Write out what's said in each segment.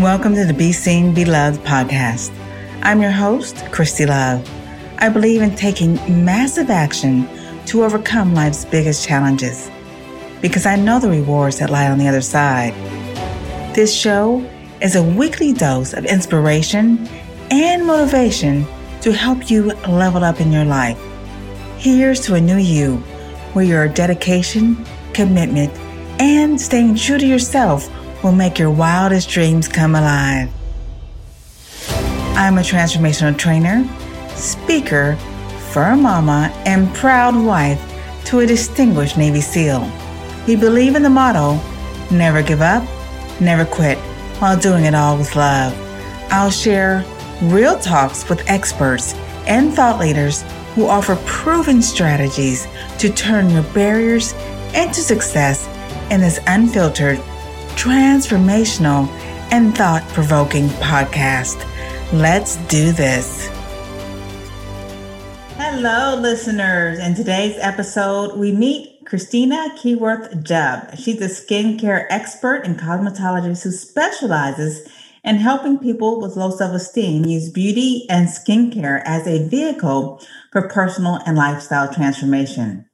Welcome to the Be Seen, Be Loved podcast. I'm your host, Christy Love. I believe in taking massive action to overcome life's biggest challenges because I know the rewards that lie on the other side. This show is a weekly dose of inspiration and motivation to help you level up in your life. Here's to a new you where your dedication, commitment, and staying true to yourself will make your wildest dreams come alive. I'm a transformational trainer, speaker, fur mama, and proud wife to a distinguished Navy SEAL. We believe in the motto never give up, never quit, while doing it all with love. I'll share real talks with experts and thought leaders who offer proven strategies to turn your barriers into success in this unfiltered, transformational, and thought provoking podcast. Let's do this. Hello, listeners. In today's episode, we meet Christina Keyworth Jubb. She's a skincare expert and cosmetologist who specializes in helping people with low self esteem use beauty and skincare as a vehicle for personal and lifestyle transformation.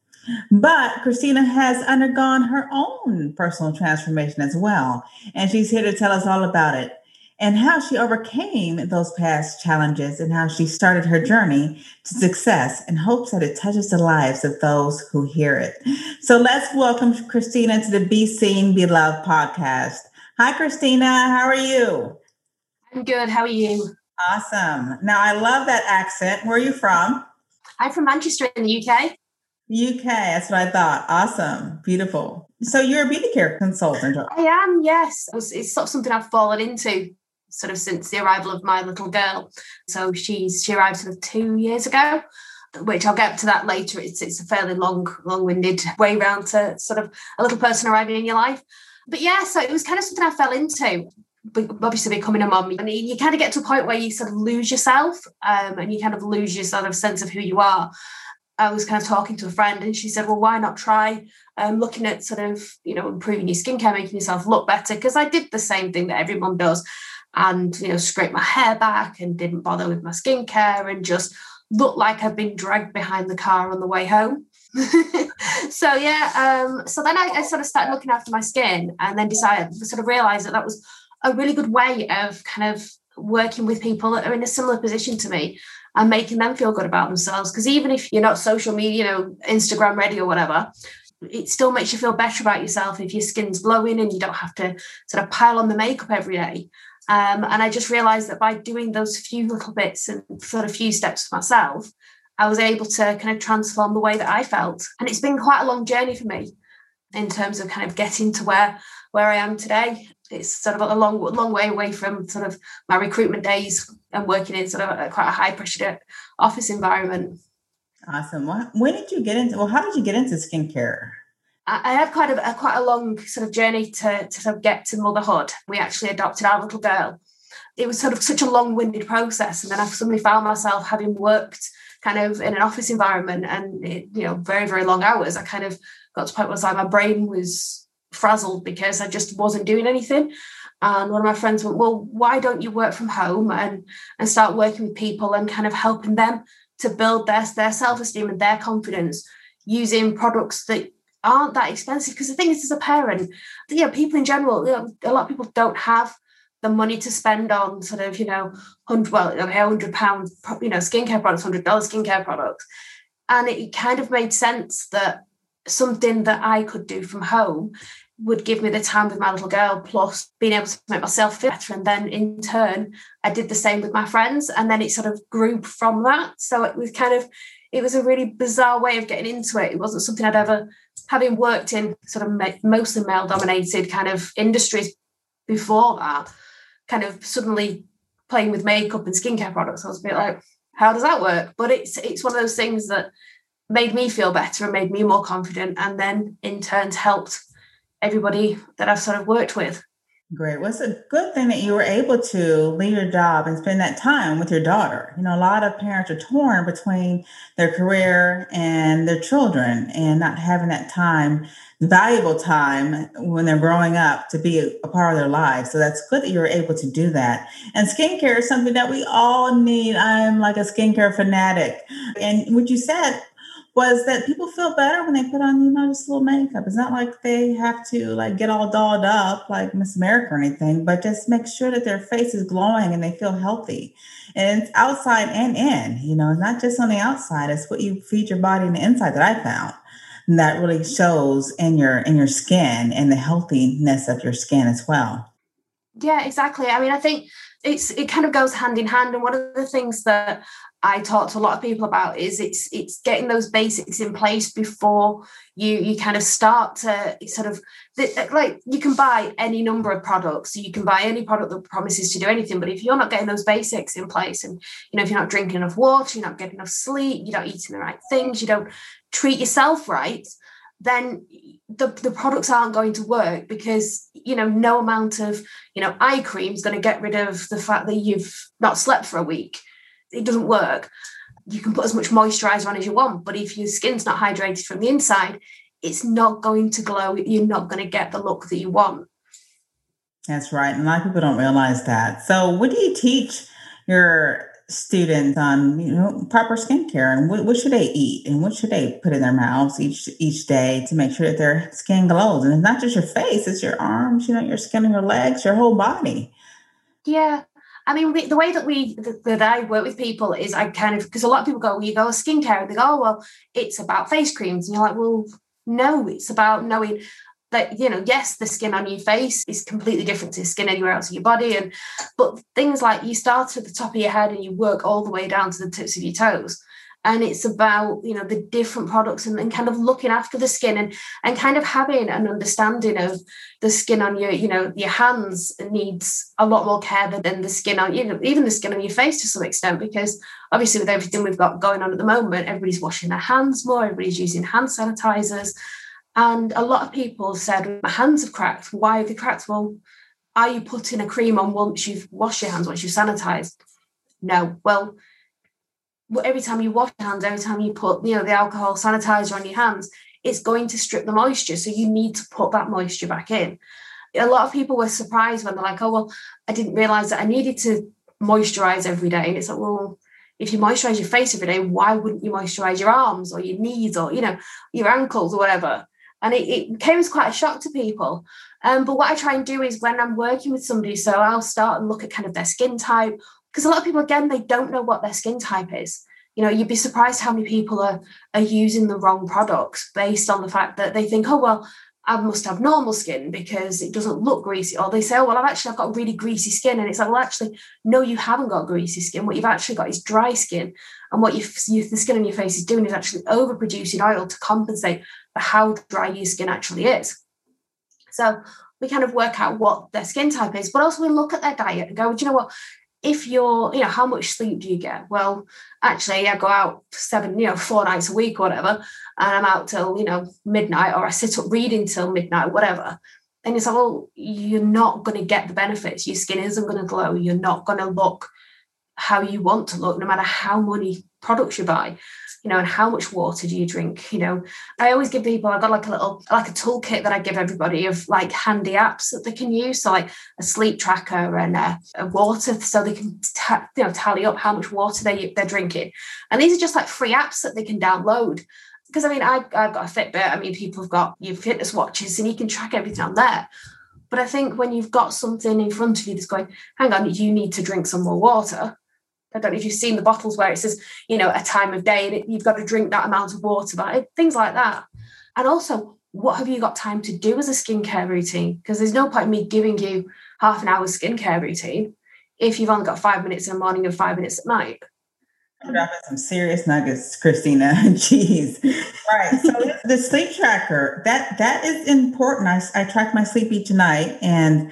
But Christina has undergone her own personal transformation as well. And she's here to tell us all about it and how she overcame those past challenges and how she started her journey to success in hopes that it touches the lives of those who hear it. So let's welcome Christina to the Be Seen, Be Loved podcast. Hi, Christina. How are you? I'm good. How are you? Awesome. Now, I love that accent. Where are you from? I'm from Manchester in the UK. UK, that's what I thought. Awesome. Beautiful. So you're a beauty care consultant. I am, yes. It's sort of something I've fallen into sort of since the arrival of my little girl. So she's she arrived sort of two years ago, which I'll get to that later. It's it's a fairly long, long-winded way round to sort of a little person arriving in your life. But yeah, so it was kind of something I fell into. Obviously, becoming a mom, and you kind of get to a point where you sort of lose yourself, um, and you kind of lose your sort of sense of who you are. I was kind of talking to a friend, and she said, "Well, why not try um, looking at sort of you know improving your skincare, making yourself look better?" Because I did the same thing that everyone does and you know scrape my hair back and didn't bother with my skincare and just looked like I'd been dragged behind the car on the way home. so yeah, um, so then I, I, sort of started looking after my skin and then decided sort of realized that that was a really good way of kind of working with people that are in a similar position to me and making them feel good about themselves. Because even if you're not social media, you know, Instagram ready or whatever, it still makes you feel better about yourself if your skin's glowing and you don't have to sort of pile on the makeup every day. Um, and I just realized that by doing those few little bits and sort of few steps for myself, I was able to kind of transform the way that I felt. And it's been quite a long journey for me in terms of kind of getting to where where I am today. It's sort of a long long way away from sort of my recruitment days and working in sort of a, quite a high pressure office environment. Awesome. When did you get into? Well, how did you get into skincare? I had quite a, a, quite a long sort of journey to, to sort of get to motherhood. We actually adopted our little girl. It was sort of such a long-winded process, and then I suddenly found myself having worked kind of in an office environment and it, you know very very long hours. I kind of got to a point where like my brain was frazzled because I just wasn't doing anything. And one of my friends went, "Well, why don't you work from home and and start working with people and kind of helping them to build their their self esteem and their confidence using products that aren't that expensive because the thing is as a parent you know people in general you know, a lot of people don't have the money to spend on sort of you know 100 well okay, 100 pounds you know skincare products 100 dollars skincare products and it kind of made sense that something that i could do from home would give me the time with my little girl plus being able to make myself feel better. And then in turn i did the same with my friends and then it sort of grew from that. So it was kind of it was a really bizarre way of getting into it. It wasn't something i'd ever having worked in sort of mostly male dominated kind of industries before that, kind of suddenly playing with makeup and skincare products, I was a bit like, how does that work? But it's it's one of those things that made me feel better and made me more confident, and then in turn helped everybody that I've sort of worked with. Great. Well, it's a good thing that you were able to leave your job and spend that time with your daughter. You know, a lot of parents are torn between their career and their children and not having that time, valuable time when they're growing up to be a, part of their lives. So that's good that you were able to do that. And skincare is something that we all need. I'm like a skincare fanatic. And what you said was that people feel better when they put on, you know, just a little makeup. It's not like they have to like get all dolled up like Miss America or anything, but just make sure that their face is glowing and they feel healthy. And it's outside and in, you know, it's not just on the outside. It's what you feed your body on the inside that I found. And that really shows in your in your skin and the healthiness of your skin as well. Yeah, exactly. I mean, I think it's it kind of goes hand in hand. And one of the things that I talk to a lot of people about is it's it's getting those basics in place before you you kind of start to sort of like you can buy any number of products. You can buy any product that promises to do anything but if you're not getting those basics in place and you know if you're not drinking enough water you're not getting enough sleep you're not eating the right things you don't treat yourself right then the, the products aren't going to work because you know no amount of you know eye cream is going to get rid of the fact that you've not slept for a week it doesn't work. You can put as much moisturizer on as you want, but if your skin's not hydrated from the inside, it's not going to glow. You're not going to get the look that you want. That's right. And a lot of people don't realize that. So, what do you teach your students on you know proper skincare and what, what, should they eat and what should they put in their mouths each each day to make sure that their skin glows and it's not just your face it's your arms you know your skin and your legs your whole body yeah I mean, we, the way that we that I work with people is I kind of because a lot of people go, well, you go skincare, and they go, oh well, it's about face creams, and you're like, well, no, it's about knowing that you know, yes, the skin on your face is completely different to skin anywhere else in your body, and but things like you start at the top of your head and you work all the way down to the tips of your toes and it's about you know the different products and, and, kind of looking after the skin and and kind of having an understanding of the skin on your you know your hands needs a lot more care than the skin on you know even the skin on your face to some extent because obviously with everything we've got going on at the moment everybody's washing their hands more everybody's using hand sanitizers. And a lot of people said my hands have cracked. Why have they cracked? Well are you putting a cream on once you've washed your hands once you've sanitized? No. Well every time you wash your hands, every time you put, you know, the alcohol sanitizer on your hands, it's going to strip the moisture. So you need to put that moisture back in. A lot of people were surprised when they're like, oh, well, I didn't realize that I needed to moisturize every day. And it's like, well, if you moisturize your face every day, why wouldn't you moisturize your arms or your knees or, you know, your ankles or whatever? And it, it came as quite a shock to people. Um, but what I try and do is when I'm working with somebody, so I'll start and look at kind of their skin type because a lot of people again they don't know what their skin type is you know you'd be surprised how many people are are using the wrong products based on the fact that they think oh well I must have normal skin because it doesn't look greasy. Or they say, oh, well, I've actually I've got really greasy skin. And it's like, well, actually, no, you haven't got greasy skin. What you've actually got is dry skin. And what you, the skin on your face is doing is actually overproducing oil to compensate for how dry your skin actually is. So we kind of work out what their skin type is, but also we look at their diet and go, do you know what? If you're, you know, how much sleep do you get? Well, actually, I go out seven, you know, four nights a week or whatever, and I'm out till, you know, midnight, or I sit up reading till midnight, whatever. And it's like, well, you're not going to get the benefits. Your skin isn't going to glow. You're not going to look how you want to look, no matter how many products you buy you know, and how much water do you drink? You know, I always give people, I've got like a little, like a toolkit that I give everybody of like handy apps that they can use. So like a sleep tracker and a, a water, so they can, ta- you know, tally up how much water they, they're drinking. And these are just like free apps that they can download. Because I mean, I, I've got a Fitbit. I mean, people have got your fitness watches and you can track everything on there. But I think when you've got something in front of you that's going, hang on, you need to drink some more water, I don't know if you've seen the bottles where it says, you know, a time of day and you've got to drink that amount of water, but things like that. And also, what have you got time to do as a skincare routine? Because there's no point in me giving you half an hour skincare routine if you've only got five minutes in the morning and five minutes at night. I'm dropping some serious nuggets, Christina. Jeez. Right. So the sleep tracker, that that is important. I, I track my sleep each night and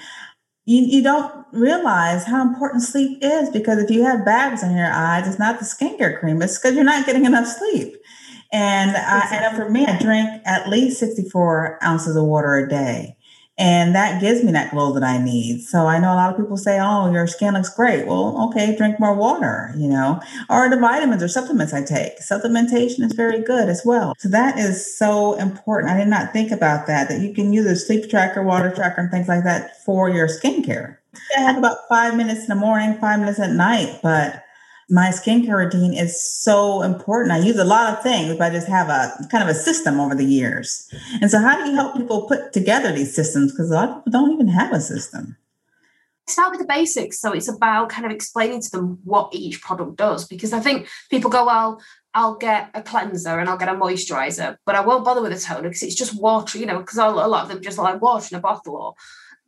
you, you don't realize how important sleep is because if you have bags in your eyes, it's not the skincare cream, it's because you're not getting enough sleep. And, I, and for me, I drink at least 64 ounces of water a day. And that gives me that glow that I need. So I know a lot of people say, oh, your skin looks great. Well, okay, drink more water, you know, or the vitamins or supplements I take. Supplementation is very good as well. So that is so important. I did not think about that, that you can use a sleep tracker, water tracker, and things like that for your skincare. I have about five minutes in the morning, five minutes at night, but my skincare routine is so important. I use a lot of things, but I just have a kind of a system over the years. And so, how do you help people put together these systems? Because a lot of people don't even have a system. Start with the basics. So, it's about kind of explaining to them what each product does. Because I think people go, well, I'll get a cleanser and I'll get a moisturizer, but I won't bother with a toner because it's just water, you know, because a lot of them just like water in a bottle or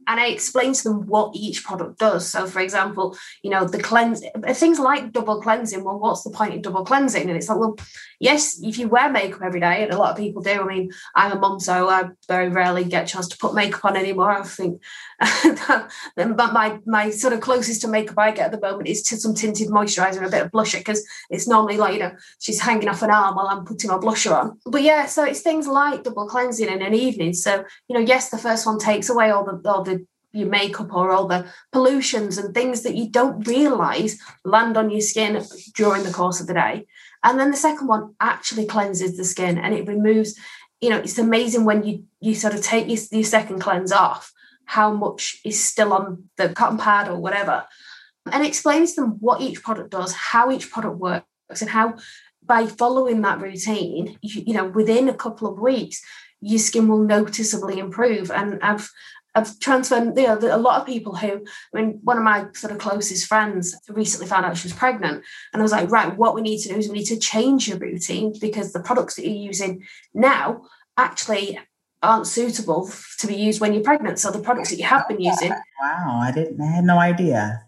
and I explain to them what each product does. So, for example, you know, the cleanse things like double cleansing. Well, what's the point of double cleansing? And it's like, well, yes, if you wear makeup every day, and a lot of people do. I mean, I'm a mum, so I very rarely get a chance to put makeup on anymore. I think but my my sort of closest to makeup I get at the moment is to some tinted moisturizer and a bit of blusher because it's normally like you know she's hanging off an arm while I'm putting my blusher on. But yeah, so it's things like double cleansing in an evening. So you know, yes, the first one takes away all the all the your makeup or all the pollutions and things that you don't realize land on your skin during the course of the day. And then the second one actually cleanses the skin and it removes, you know, it's amazing when you you sort of take your, your second cleanse off, how much is still on the cotton pad or whatever. And explains to them what each product does, how each product works, and how by following that routine, you, you know, within a couple of weeks, your skin will noticeably improve. And I've I've transferred, you know, a lot of people who, I mean, one of my sort of closest friends recently found out she was pregnant. And I was like, right, what we need to do is we need to change your routine because the products that you're using now actually aren't suitable to be used when you're pregnant. So the products that you have been using. Wow, I didn't, I had no idea.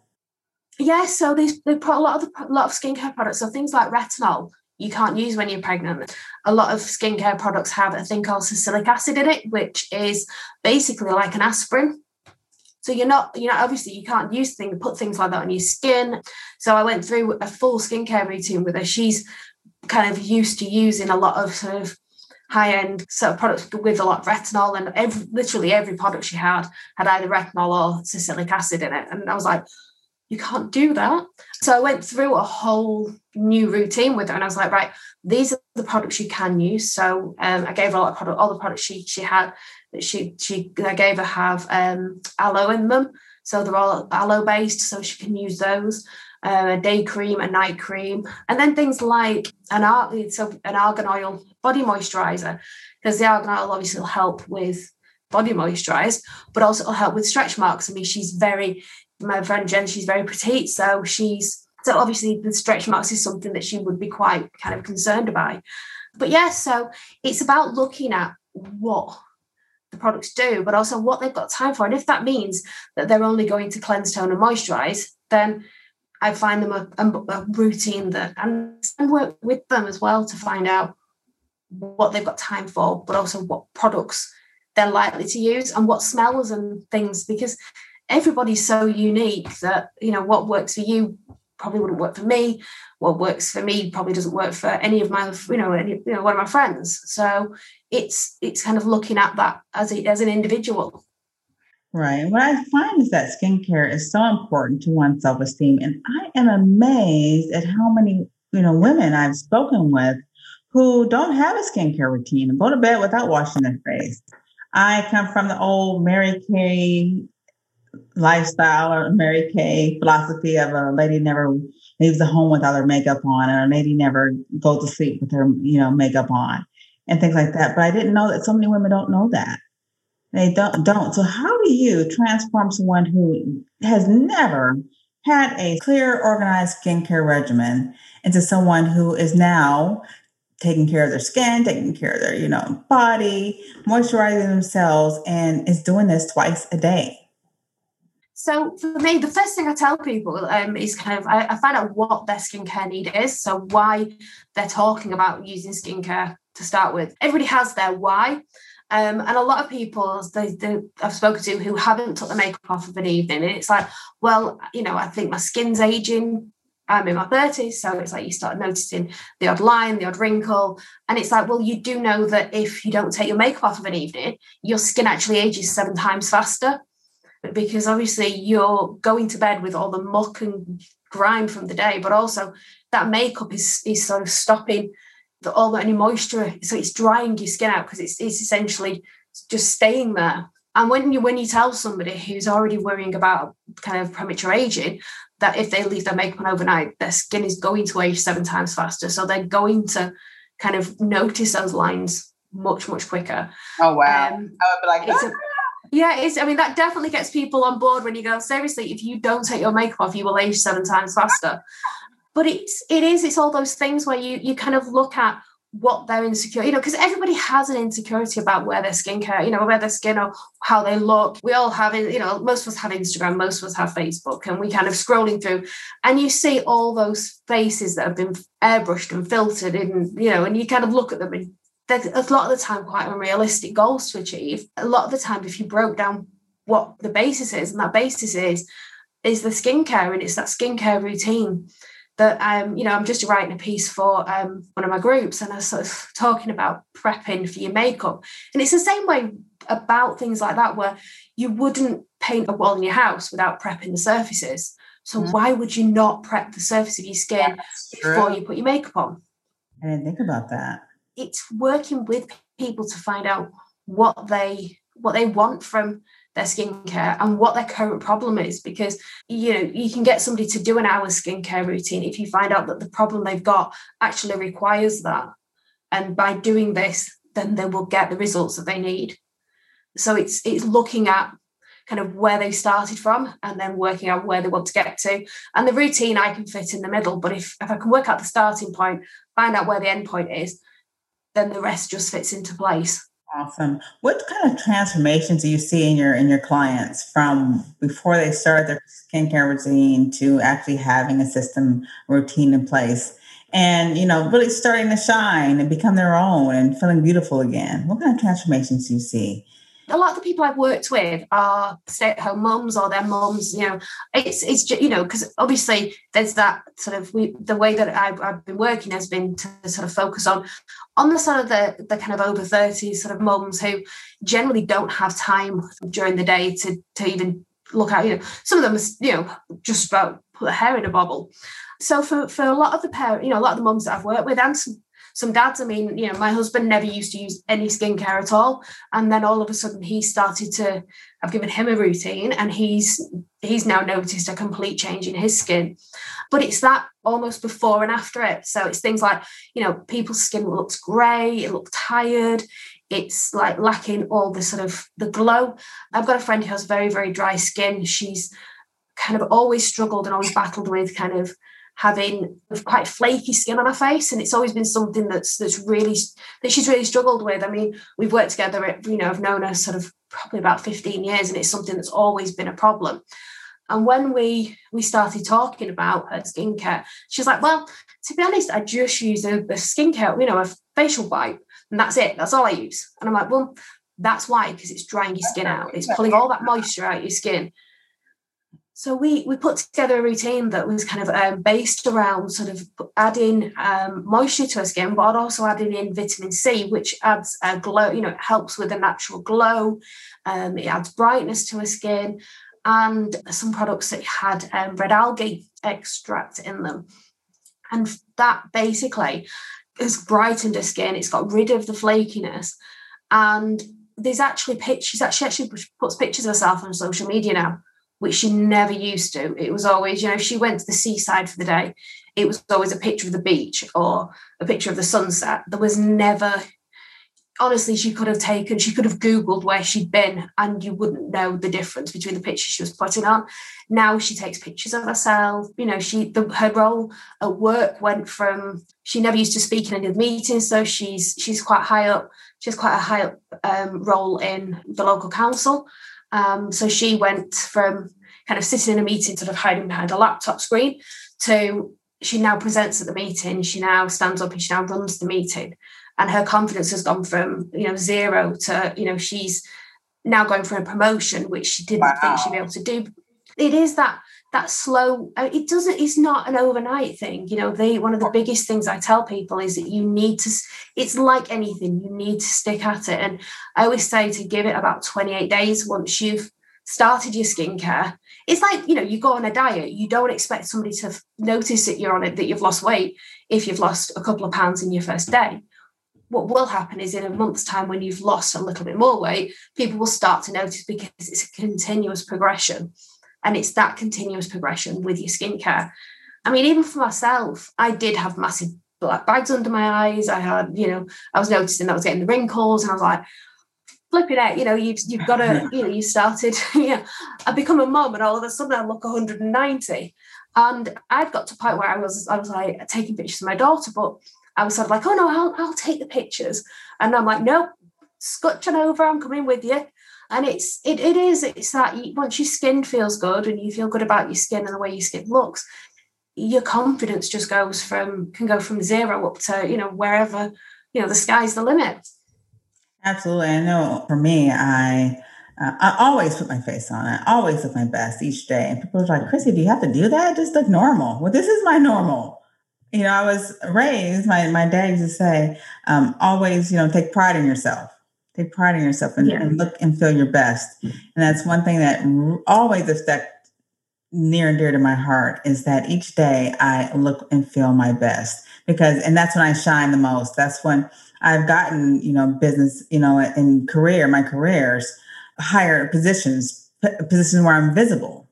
Yeah, so put a lot of the, a lot of skincare products, so things like retinol, you can't use when you're pregnant. A lot of skincare products have a thing called salicylic acid in it, which is basically like an aspirin. So you're not, you know, obviously you can't use things, put things like that on your skin. So I went through a full skincare routine with her. She's kind of used to using a lot of sort of high-end sort of products with a lot of retinol and every, literally every product she had had either retinol or salicylic acid in it. And I was like, you can't do that. So I went through a whole new routine with her, and I was like, right, these are the products you can use. So um, I gave her a lot of product, all the products she she had that she she I gave her have um, aloe in them, so they're all aloe based, so she can use those. Uh, a day cream, a night cream, and then things like an argan, so an argan oil body moisturizer, because the argan oil obviously will help with body moisturize, but also it'll help with stretch marks. I mean, she's very my friend Jen, she's very petite, so she's so obviously the stretch marks is something that she would be quite kind of concerned about. But yeah, so it's about looking at what the products do, but also what they've got time for. And if that means that they're only going to cleanse, tone, and moisturize, then I find them a, a, routine that and work with them as well to find out what they've got time for, but also what products they're likely to use and what smells and things because everybody's so unique that you know what works for you probably wouldn't work for me. What works for me probably doesn't work for any of my you know any, you know one of my friends. So it's it's kind of looking at that as a, as an individual right what i find is that skincare is so important to one's self-esteem and i am amazed at how many you know women i've spoken with who don't have a skincare routine and go to bed without washing their face I come from the old Mary Kay lifestyle or Mary Kay philosophy of a lady never leaves the home without her makeup on and a lady never goes to sleep with her, you know, makeup on and things like that. But I didn't know that so many women don't know that. They don't don't. So how do you transform someone who has never had a clear, organized skincare regimen into someone who is now taking care of their skin, taking care of their, you know, body, moisturizing themselves, and is doing this twice a day? So for me, the first thing I tell people um, is kind of I, I, find out what their skincare need is. So why they're talking about using skincare to start with. Everybody has their why. Um, and a lot of people they, they, I've spoken to who haven't took the makeup off of an evening, and it's like, well, you know, I think my skin's aging I'm in my 30s, so it's like you start noticing the odd line, the odd wrinkle. And it's like, well, you do know that if you don't take your makeup off of an evening, your skin actually ages seven times faster. Because obviously you're going to bed with all the muck and grime from the day, but also that makeup is is sort of stopping the, all that any moisture. So it's drying your skin out because it's it's essentially just staying there. And when you when you tell somebody who's already worrying about kind of premature aging that if they leave their makeup on overnight, their skin is going to age seven times faster. So they're going to kind of notice those lines much, much quicker. Oh wow. Um, I would be like, it's a, yeah, it's I mean, that definitely gets people on board when you go, seriously, if you don't take your makeup off, you will age seven times faster. But it's it is, it's all those things where you you kind of look at what they're insecure, you know, because everybody has an insecurity about where their skincare, you know, where their skin or how they look. We all have it, you know, most of us have Instagram, most of us have Facebook, and we kind of scrolling through and you see all those faces that have been airbrushed and filtered in, you know, and you kind of look at them and there's a lot of the time quite unrealistic goals to achieve. A lot of the time, if you broke down what the basis is, and that basis is, is the skincare and it's that skincare routine that um, you know, I'm just writing a piece for um, one of my groups, and I was sort of talking about prepping for your makeup, and it's the same way about things like that, where you wouldn't paint a wall in your house without prepping the surfaces. So mm-hmm. why would you not prep the surface of your skin before you put your makeup on? I didn't think about that. It's working with people to find out what they what they want from their skincare and what their current problem is because you know you can get somebody to do an hour skincare routine if you find out that the problem they've got actually requires that. And by doing this then they will get the results that they need. So it's it's looking at kind of where they started from and then working out where they want to get to. And the routine i can fit in the middle but if, if i can work out the starting point find out where the end point is then the rest just fits into place Awesome. What kind of transformations do you see in your in your clients from before they start their skincare routine to actually having a system routine in place and you know really starting to shine and become their own and feeling beautiful again? What kind of transformations do you see? A lot of the people I've worked with are stay-at-home moms or their moms. You know, it's it's just, you know because obviously there's that sort of we, the way that I've, I've, been working has been to sort of focus on on the sort of the the kind of over thirty sort of moms who generally don't have time during the day to to even look at you know some of them you know just about put their hair in a bobble. So for for a lot of the parents, you know, a lot of the moms that I've worked with and some some dads, I mean, you know, my husband never used to use any skincare at all. And then all of a sudden he started to, I've given him a routine and he's he's now noticed a complete change in his skin. But it's that almost before and after it. So it's things like, you know, people's skin looks grey, it looks tired, it's like lacking all the sort of the glow. I've got a friend who has very, very dry skin. She's kind of always struggled and always battled with kind of having quite flaky skin on her face and it's always been something that's that's really that she's really struggled with. I mean we've worked together you know i've known her sort of probably about 15 years and it's something that's always been a problem. And when we we started talking about her skincare she's like well to be honest i just use a, a skincare you know a facial wipe and that's it that's all i use. And i'm like well that's why because it's drying your skin out. It's pulling all that moisture out of your skin so we we put together a routine that was kind of um, based around sort of adding um, moisture to our skin, but also adding in vitamin C, which adds a glow. You know, it helps with a natural glow. Um, it adds brightness to our skin, and some products that had um, red algae extract in them, and that basically has brightened her skin. It's got rid of the flakiness, and there's actually pictures. Actually, actually puts pictures of herself on social media now which she never used to. It was always, you know, she went to the seaside for the day, it was always a picture of the beach or a picture of the sunset. There was never, honestly, she could have taken, she could have Googled where she'd been and you wouldn't know the difference between the pictures she was putting on. Now she takes pictures of herself. You know, she, the, her role at work went from, she never used to speak in any of the meetings. So she's, she's quite high up. She has quite a high up um, role in the local council. Um, so she went from kind of sitting in a meeting, sort of hiding behind a laptop screen, to she now presents at the meeting. She now stands up and she now runs the meeting. And her confidence has gone from, you know, zero to, you know, she's now going for a promotion, which she didn't wow. think she'd be able to do. it is that that slow it doesn't it's not an overnight thing you know they one of the biggest things i tell people is that you need to it's like anything you need to stick at it. And i always say to give it about 28 days once you've started your skincare it's like you know you go on a diet you don't expect somebody to notice that you're on it that you've lost weight if you've lost a couple of pounds in your first day. What will happen is in a month's time when you've lost a little bit more weight people will start to notice because it's a continuous progression and it's that continuous progression with your skincare. I mean, even for myself, I did have massive black bags under my eyes. I had, you know, I was noticing that I was getting the wrinkles, and I was like, flipping out, you know, you've you've got to, you know, you started, yeah. I become a mum, and all of a sudden I look 190. And I'd got to a point where I was, I was like taking pictures of my daughter, but I was sort of like, oh no, I'll, I'll take the pictures. And I'm like, nope, scutching over, I'm coming with you and it's it, it is it's that you, once your skin feels good and you feel good about your skin and the way your skin looks your confidence just goes from can go from zero up to you know wherever you know the sky's the limit absolutely i know for me i uh, I always put my face on. I always look my best each day. And people are like, Chrissy, do you have to do that? Just look normal. Well, this is my normal. You know, I was raised, my, my dad used to say, um, always, you know, take pride in yourself take pride in yourself and, yeah. and, look and feel your best. And that's one thing that always is that near and dear to my heart is that each day I look and feel my best because, and that's when I shine the most. That's when I've gotten, you know, business, you know, in career, my careers, higher positions, positions where I'm visible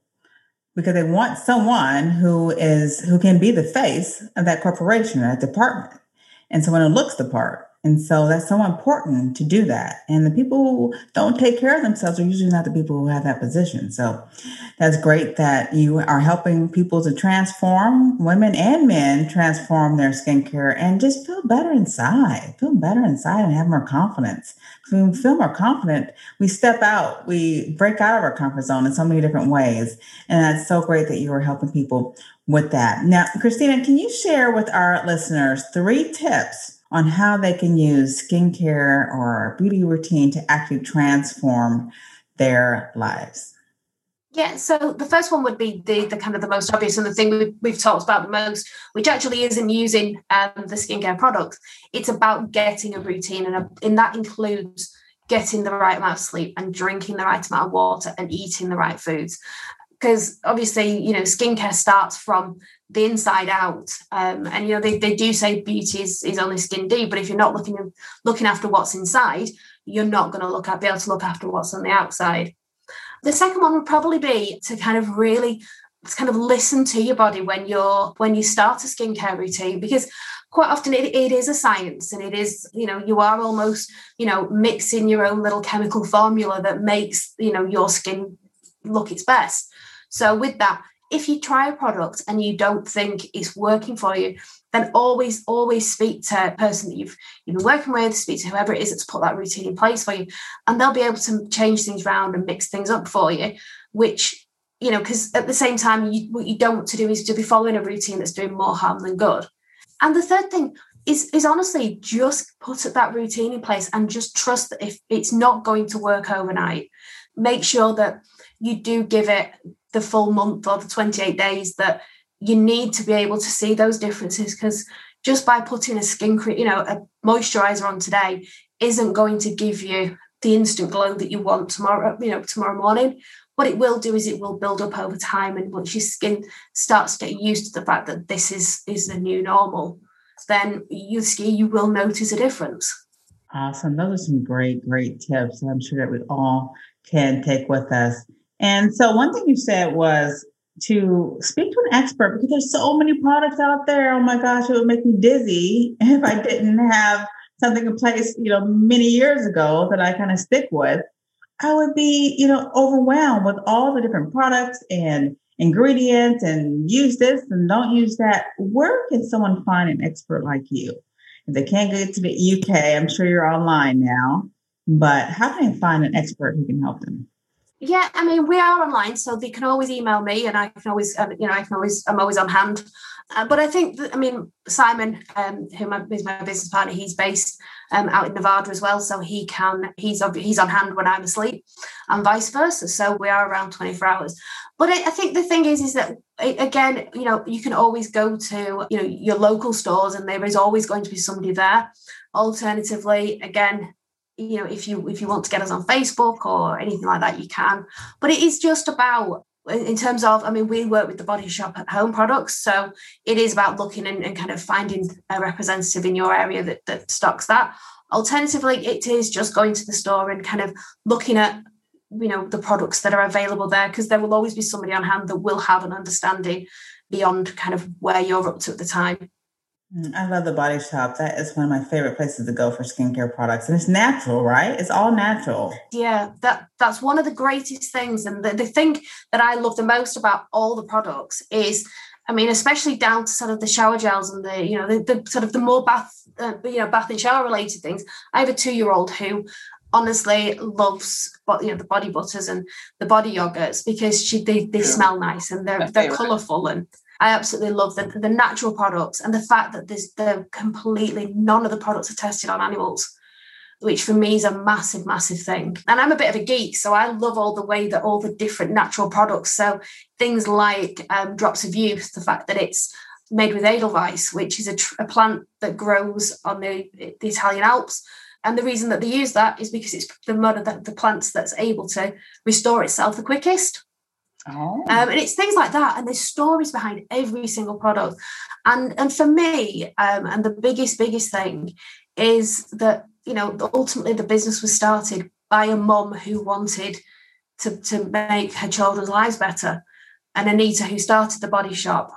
because they want someone who is, who can be the face of that corporation or that department. And someone who looks the part. And so that's so important to do that. And the people who don't take care of themselves are usually not the people who have that position. So that's great that you are helping people to transform, women and men transform their skincare and just feel better inside, feel better inside and have more confidence. When we feel more confident, we step out, we break out of our comfort zone in so many different ways. And that's so great that you are helping people with that. Now, Christina, can you share with our listeners three tips on how they can use skincare or beauty routine to actually transform their lives? Yeah, so the first one would be the, the kind of the most obvious and the thing we've, we've talked about the most, which actually isn't using um, the skincare products. It's about getting a routine, and, a, and that includes getting the right amount of sleep and drinking the right amount of water and eating the right foods. Because obviously, you know, skincare starts from the inside out. Um, and you know, they, they do say beauty is, is only skin deep, but if you're not looking looking after what's inside, you're not going to look at be able to look after what's on the outside. The second one would probably be to kind of really to kind of listen to your body when you're when you start a skincare routine because quite often it, it is a science and it is you know you are almost you know mixing your own little chemical formula that makes you know your skin look its best so with that if you try a product and you don't think it's working for you, then always, always speak to a person that you've you've been working with, speak to whoever it is that's put that routine in place for you, and they'll be able to change things around and mix things up for you. Which you know, because at the same time, you, what you don't want to do is to be following a routine that's doing more harm than good. And the third thing is is honestly just put that routine in place and just trust that if it's not going to work overnight, make sure that you do give it the full month or the 28 days that you need to be able to see those differences because just by putting a skin cream, you know, a moisturizer on today isn't going to give you the instant glow that you want tomorrow, you know, tomorrow morning. What it will do is it will build up over time. And once your skin starts getting used to the fact that this is is the new normal, then you see you will notice a difference. Awesome. Those are some great, great tips. I'm sure that we all can take with us. And so one thing you said was to speak to an expert because there's so many products out there. Oh my gosh, it would make me dizzy if I didn't have something in place, you know, many years ago that I kind of stick with. I would be, you know, overwhelmed with all the different products and ingredients and use this and don't use that. Where can someone find an expert like you? If they can't get to the UK, I'm sure you're online now, but how can they find an expert who can help them? Yeah, I mean, we are online, so they can always email me, and I can always, uh, you know, I can always, I'm always on hand. Uh, but I think, that, I mean, Simon, um, who is my business partner, he's based um, out in Nevada as well, so he can he's he's on hand when I'm asleep, and vice versa. So we are around 24 hours. But I, I think the thing is, is that again, you know, you can always go to you know your local stores, and there is always going to be somebody there. Alternatively, again, you know if you if you want to get us on facebook or anything like that you can. But it is just about in terms of i mean we work with the body shop at home products so it is about looking and, and kind of finding a representative in your area that, that stocks that. Alternatively it is just going to the store and kind of looking at you know the products that are available there because there will always be somebody on hand that will have an understanding beyond kind of where you're up to at the time I love the body shop. That is one of my favorite places to go for skincare products. And it's natural, right? It's all natural. Yeah, that that's one of the greatest things. And the, the thing that I love the most about all the products is I mean, especially down to sort of the shower gels and the, you know, the, the sort of the more bath, uh, you know, bath and shower related things. I have a two year old who honestly loves, you know, the body butters and the body yogurts because she they, they yeah. smell nice and they're they're colourful and I absolutely love the, the natural products and the fact that there's the completely none of the products are tested on animals, which for me is a massive, massive thing. And I'm a bit of a geek, so I love all the way that all the different natural products. So things like um, drops of youth, the fact that it's made with Edelweiss, which is a, tr- a plant that grows on the, the Italian Alps. And the reason that they use that is because it's the one of the, the plants that's able to restore itself the quickest. Oh. Um, and it's things like that, and there's stories behind every single product. And and for me, um, and the biggest biggest thing is that you know ultimately the business was started by a mom who wanted to to make her children's lives better, and Anita who started the body shop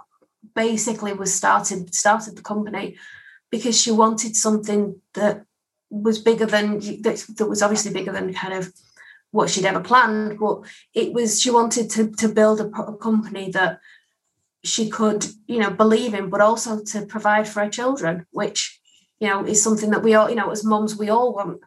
basically was started started the company because she wanted something that was bigger than that, that was obviously bigger than kind of what she'd ever planned, but it was she wanted to to build a, a company that she could, you know, believe in, but also to provide for her children, which you know is something that we all, you know, as mums, we all want.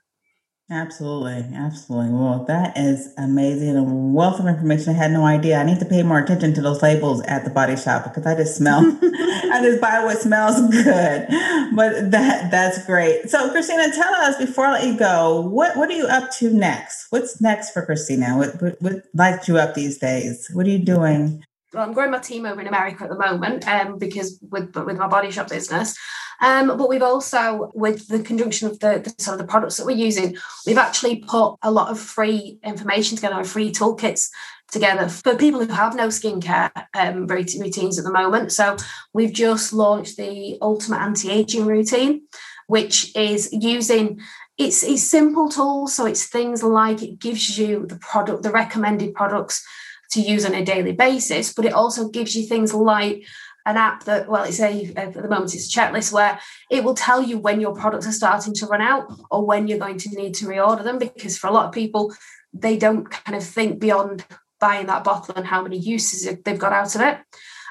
Absolutely, absolutely. Well, that is amazing. A wealth of information. I had no idea. I need to pay more attention to those labels at the body shop because I just smell. I just buy what smells good. But that that's great. So, Christina, tell us before I let you go, what what are you up to next? What's next for Christina? What what, what lights you up these days? What are you doing? Well, I'm growing my team over in America at the moment, um, because with with my body shop business, um, but we've also, with the conjunction of the, the sort of the products that we're using, we've actually put a lot of free information together, free toolkits together for people who have no skincare um, routines at the moment. So we've just launched the Ultimate Anti-Aging Routine, which is using it's a simple tool. So it's things like it gives you the product, the recommended products to use on a daily basis, but it also gives you things like an app that, well, it's a, at the moment, it's a checklist where it will tell you when your products are starting to run out or when you're going to need to reorder them. Because for a lot of people, they don't kind of think beyond buying that bottle and how many uses they've got out of it.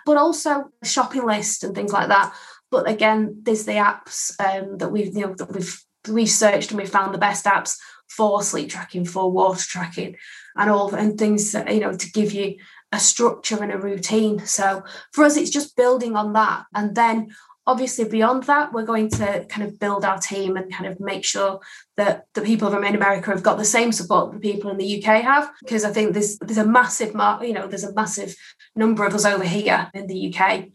But also a shopping list and things like that. But again, there's the apps um, that we've you know that we've researched and we found the best apps for sleep tracking, for water tracking, and all and things that, you know to give you a structure and a routine. So for us, it's just building on that. And then obviously beyond that, we're going to kind of build our team and kind of make sure that the people of Remain America have got the same support that the people in the UK have. Because I think there's there's a massive you know, there's a massive number of us over here in the UK.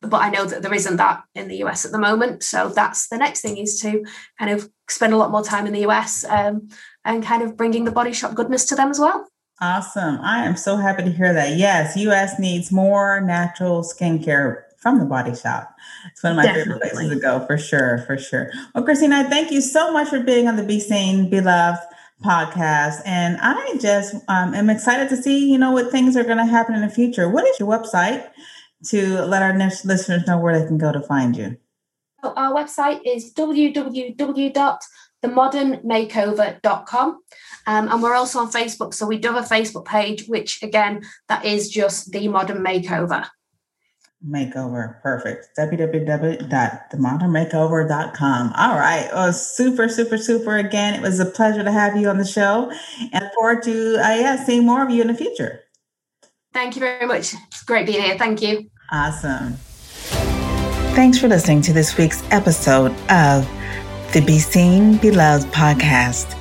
But I know that there isn't that in the US at the moment. So that's the next thing is to kind of spend a lot more time in the US um, and kind of bringing the body shop goodness to them as well. Awesome. I am so happy to hear that. Yes, US needs more natural skincare from the body shop. It's one of my Definitely. favorite places to go for sure, for sure. Well, Christina, thank you so much for being on the Be Seen, Be Loved podcast. And I just um, am excited to see, you know, what things are going to happen in the future. What is your website to let our next listeners know where they can go to find you? Our website is www.themodernmakeover.com. Um, and we're also on Facebook. So we do have a Facebook page, which again, that is just the modern makeover. Makeover. Perfect. www.themodernmakeover.com. All right. Super, super, super. Again, it was a pleasure to have you on the show and look forward to, uh, yeah, seeing more of you in the future. Thank you very much. It's great being here. Thank you. Awesome. Thanks for listening to this week's episode of the Be Seen, Be Loved podcast.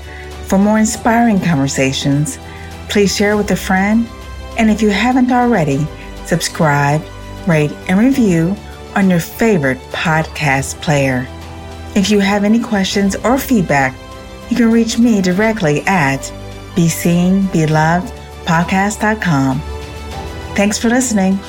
For more inspiring conversations, please share with a friend. And if you haven't already, subscribe, rate, and review on your favorite podcast player. If you have any questions or feedback, you can reach me directly at BeSeenBeLovedPodcast.com. Thanks for listening.